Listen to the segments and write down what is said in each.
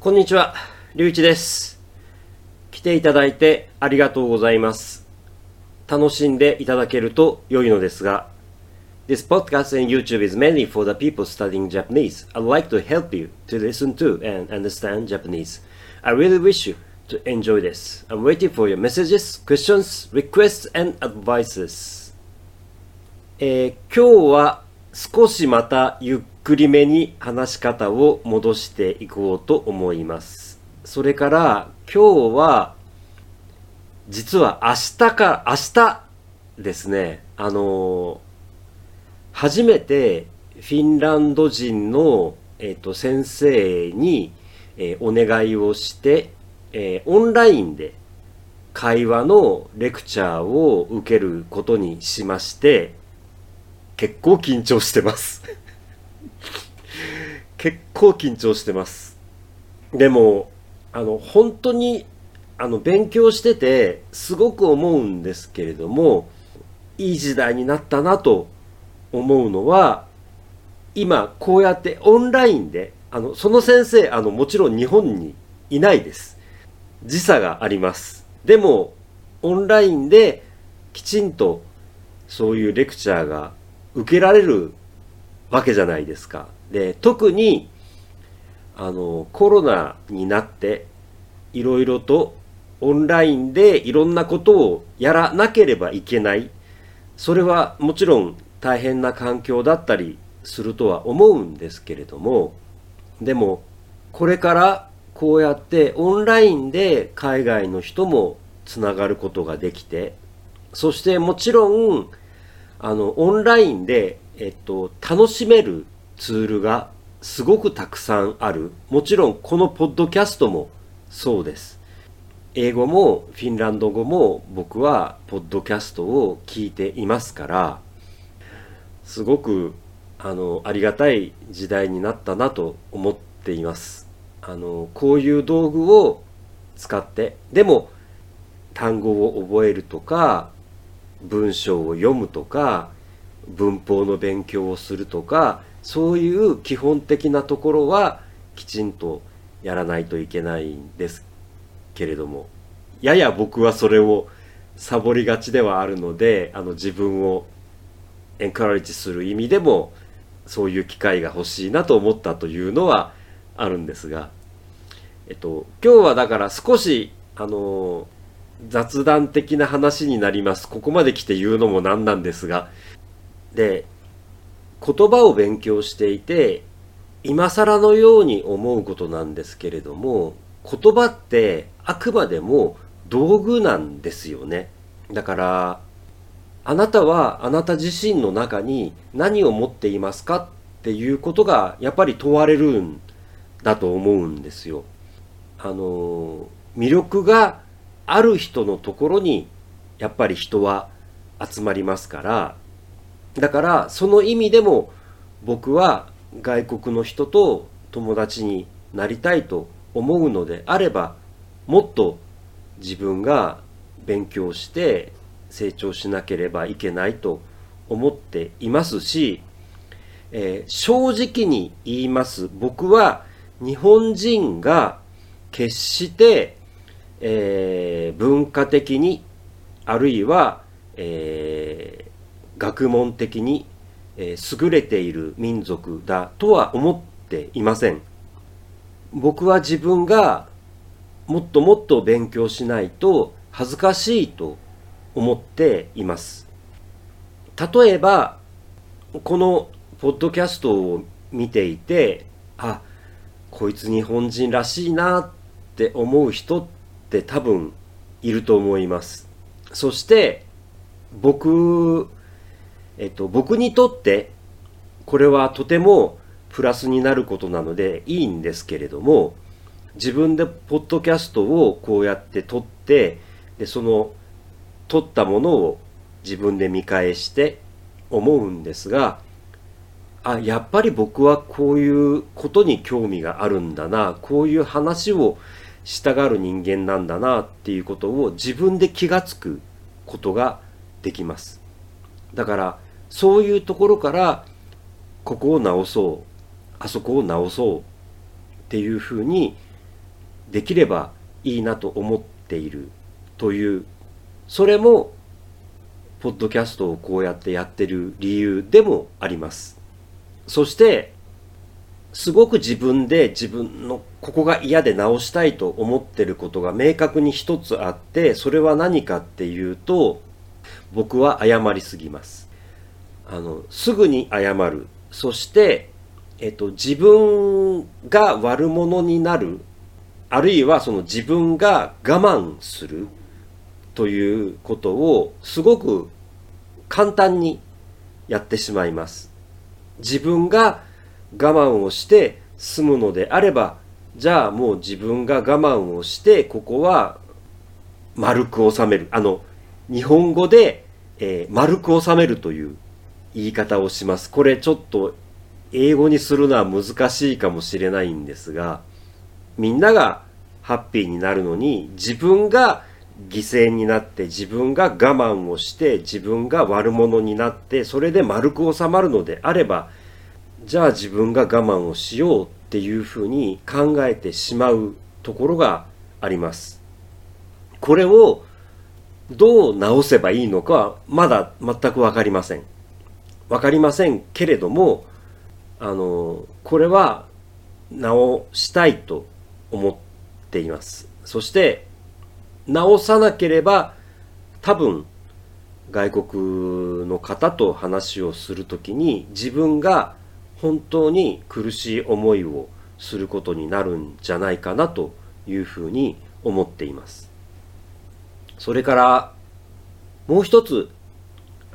こんにちは、りゅういちです。来ていただいてありがとうございます。楽しんでいただけると良いのですが、This podcast and YouTube is mainly for the people studying Japanese. I'd like to help you to listen to and understand Japanese. I really wish you to enjoy this. I'm waiting for your messages, questions, requests, and advices. えー今日は少しまたゆっくりめに話し方を戻していこうと思います。それから今日は実は明日か明日ですね、あの初めてフィンランド人の、えー、と先生に、えお願いをして、えオンラインで会話のレクチャーを受けることにしまして、結構緊張してます。結構緊張してます。でも、あの、本当に、あの、勉強してて、すごく思うんですけれども、いい時代になったなと思うのは、今、こうやってオンラインで、あの、その先生、あの、もちろん日本にいないです。時差があります。でも、オンラインできちんとそういうレクチャーが受けられるわけじゃないですか。で、特に、あの、コロナになって、いろいろとオンラインでいろんなことをやらなければいけない。それはもちろん大変な環境だったりするとは思うんですけれども、でも、これからこうやってオンラインで海外の人もつながることができて、そしてもちろん、あの、オンラインで、えっと、楽しめるツールがすごくたくさんある。もちろん、このポッドキャストもそうです。英語もフィンランド語も僕はポッドキャストを聞いていますから、すごく、あの、ありがたい時代になったなと思っています。あの、こういう道具を使って、でも、単語を覚えるとか、文章を読むとか、文法の勉強をするとか、そういう基本的なところはきちんとやらないといけないんですけれども、やや僕はそれをサボりがちではあるので、あの自分をエンカラッジする意味でも、そういう機会が欲しいなと思ったというのはあるんですが、えっと、今日はだから少し、あの雑談的な話になります。ここまで来て言うのもなんなんですが。で、言葉を勉強していて、今更のように思うことなんですけれども、言葉ってあくまでも道具なんですよね。だから、あなたはあなた自身の中に何を持っていますかっていうことがやっぱり問われるんだと思うんですよ。あの、魅力がある人のところにやっぱり人は集まりますから、だからその意味でも僕は外国の人と友達になりたいと思うのであれば、もっと自分が勉強して成長しなければいけないと思っていますし、えー正直に言います。僕は日本人が決して、えー文化的にあるいは、えー学問的に、えー優れている民族だとは思っていません。僕は自分がもっともっと勉強しないと恥ずかしいと思っています。例えば、このポッドキャストを見ていて、あ、こいつ日本人らしいなって思う人って多分いると思います。そして、僕、えっと、僕にとって、これはとてもプラスになることなのでいいんですけれども、自分でポッドキャストをこうやって撮って、で、その撮ったものを自分で見返して思うんですが、あ、やっぱり僕はこういうことに興味があるんだな、こういう話をしたがる人間なんだなっていうことを自分で気がつくことができます。だから、そういうところから、ここを直そう、あそこを直そうっていうふうにできればいいなと思っているというそれもポッドキャストをこうやってやってる理由でもあります。そしてすごく自分で自分のここが嫌で直したいと思ってることが明確に一つあってそれは何かっていうと僕は謝りすぎます。あのすぐに謝る。そしてえっと、自分が悪者になる。あるいはその自分が我慢するということをすごく簡単にやってしまいます。自分が我慢をして済むのであればじゃあもう自分が我慢をしてここは丸く収める。あの日本語で、えー、丸く収めるという言い方をします。これちょっと英語にするのは難しいかもしれないんですが、みんながハッピーになるのに、自分が犠牲になって自分が我慢をして自分が悪者になってそれで丸く収まるのであればじゃあ自分が我慢をしようっていうふうに考えてしまうところがあります。これをどう直せばいいのかはまだ全くわかりません。わかりませんけれどもあのこれは直したいと思っています。そして直さなければ多分外国の方と話をするときに自分が本当に苦しい思いをすることになるんじゃないかなというふうに思っています。それからもう一つ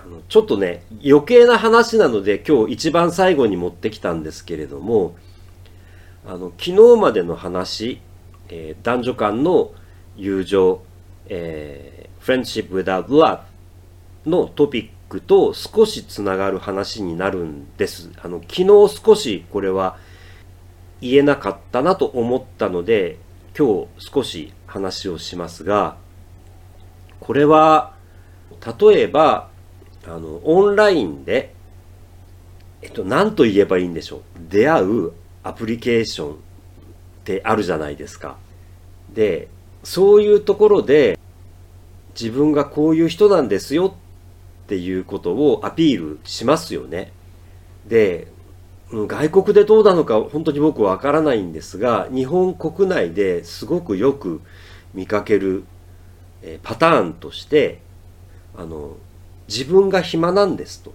あのちょっとね余計な話なので今日一番最後に持ってきたんですけれどもあの昨日までの話、えー、男女間の友情、えー、Friendship Without Love のトピックと少しつながる話になるんです。あの昨日少しこれは言えなかったなと思ったので今日少し話をしますがこれは例えばあの、オンラインで、えっと、何と言えばいいんでしょう。出会うアプリケーションってあるじゃないですか。で、そういうところで、自分がこういう人なんですよっていうことをアピールしますよね。で、外国でどうなのか本当に僕わからないんですが、日本国内ですごくよく見かけるパターンとして、あの、自分が暇なんですと。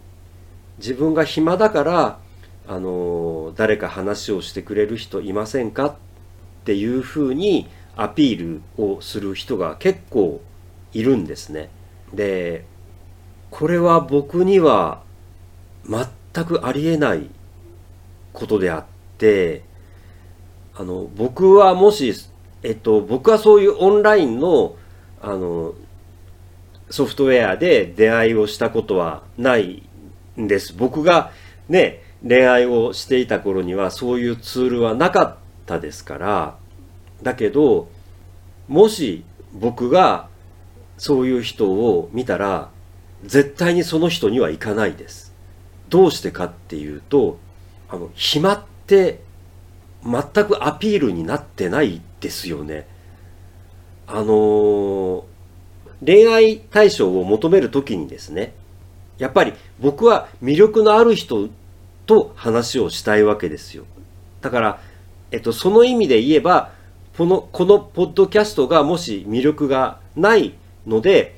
自分が暇だから、あの、誰か話をしてくれる人いませんかっていうふうにアピールをする人が結構いるんですね。で、これは僕には全くありえないことであって、あの、僕はもし、えっと、僕はそういうオンラインの、あの、ソフトウェアで出会いをしたことはないんです。僕がね、恋愛をしていた頃にはそういうツールはなかったですから、だけど、もし僕がそういう人を見たら、絶対にその人には行かないです。どうしてかっていうと、あの、暇って全くアピールになってないですよね。あのー、恋愛対象を求めるときにですね、やっぱり僕は魅力のある人と話をしたいわけですよ。だから、えっと、その意味で言えば、この、このポッドキャストがもし魅力がないので、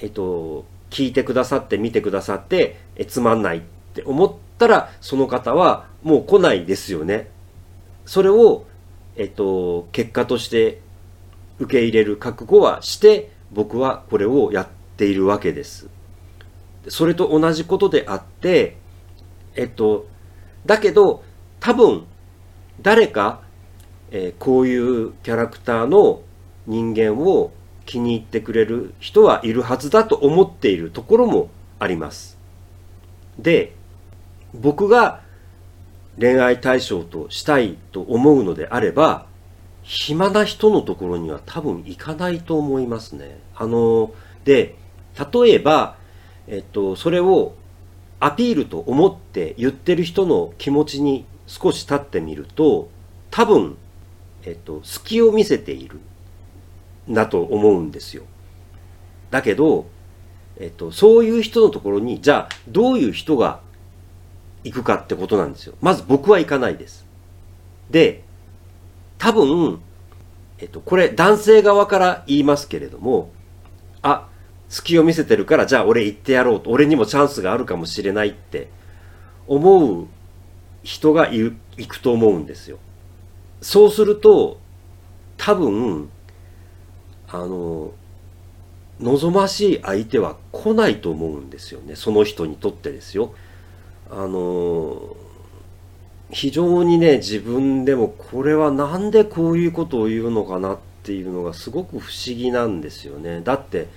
えっと、聞いてくださって見てくださって、えつまんないって思ったら、その方はもう来ないですよね。それを、えっと、結果として受け入れる覚悟はして僕はこれをやっているわけです。それと同じことであって、えっと、だけど多分誰か、えー、こういうキャラクターの人間を気に入ってくれる人はいるはずだと思っているところもあります。で、僕が恋愛対象としたいと思うのであれば、暇な人のところには多分行かないと思いますね。あの、で、例えば、えっと、それをアピールと思って言ってる人の気持ちに少し立ってみると、多分、えっと、隙を見せているなと思うんですよ。だけど、えっと、そういう人のところに、じゃあ、どういう人が行くかってことなんですよ。まず僕は行かないです。で、多分、えっと、これ男性側から言いますけれども、あ、隙を見せてるから、じゃあ俺行ってやろうと、俺にもチャンスがあるかもしれないって思う人がいる行くと思うんですよ。そうすると、多分、あの、望ましい相手は来ないと思うんですよね。その人にとってですよ。あの、非常にね、自分でもこれはなんでこういうことを言うのかなっていうのがすごく不思議なんですよね。だって、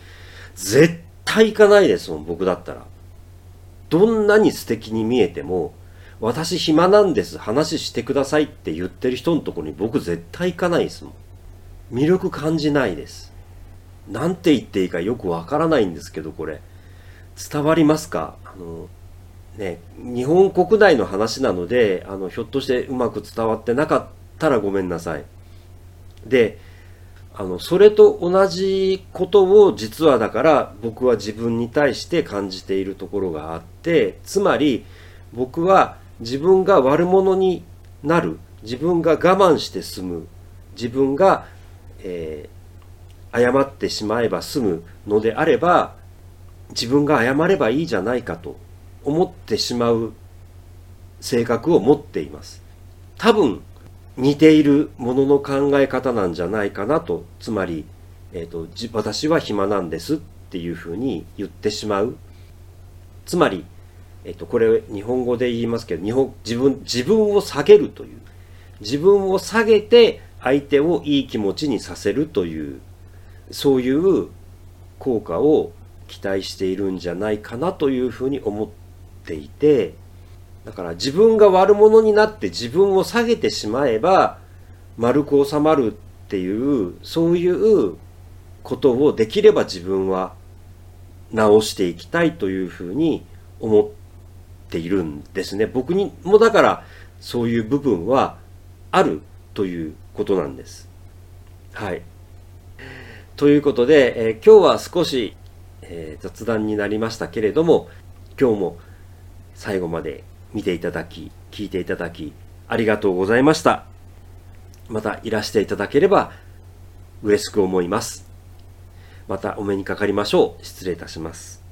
絶対行かないですもん、僕だったら。どんなに素敵に見えても、私暇なんです、話してくださいって言ってる人のとこに僕絶対行かないですもん。魅力感じないです。なんて言っていいかよくわからないんですけど、これ。伝わりますか？あの、ね、日本国内の話なので、あの、ひょっとしてうまく伝わってなかったらごめんなさい。で、あの、それと同じことを実はだから僕は自分に対して感じているところがあって、つまり僕は自分が悪者になる、自分が我慢して済む、自分が、えー、謝ってしまえば済むのであれば、自分が謝ればいいじゃないかと思ってしまう性格を持っています。多分、似ているものの考え方なんじゃないかなと、つまり、えっ、ー、と、私は暇なんですっていうふうに言ってしまう。つまり、えっ、ー、と、これ日本語で言いますけど、日本、自分、自分を下げるという。自分を下げて相手をいい気持ちにさせるという、そういう効果を期待しているんじゃないかなというふうに思ていて、だから自分が悪者になって自分を下げてしまえば丸く収まるっていうそういうことをできれば自分は直していきたいというふうに思っているんですね。僕にもだからそういう部分はあるということなんです。はい。ということで、えー、今日は少し、えー、雑談になりましたけれども今日も最後まで見ていただき、聞いていただき、ありがとうございました。またいらしていただければ嬉しく思います。またお目にかかりましょう。失礼いたします。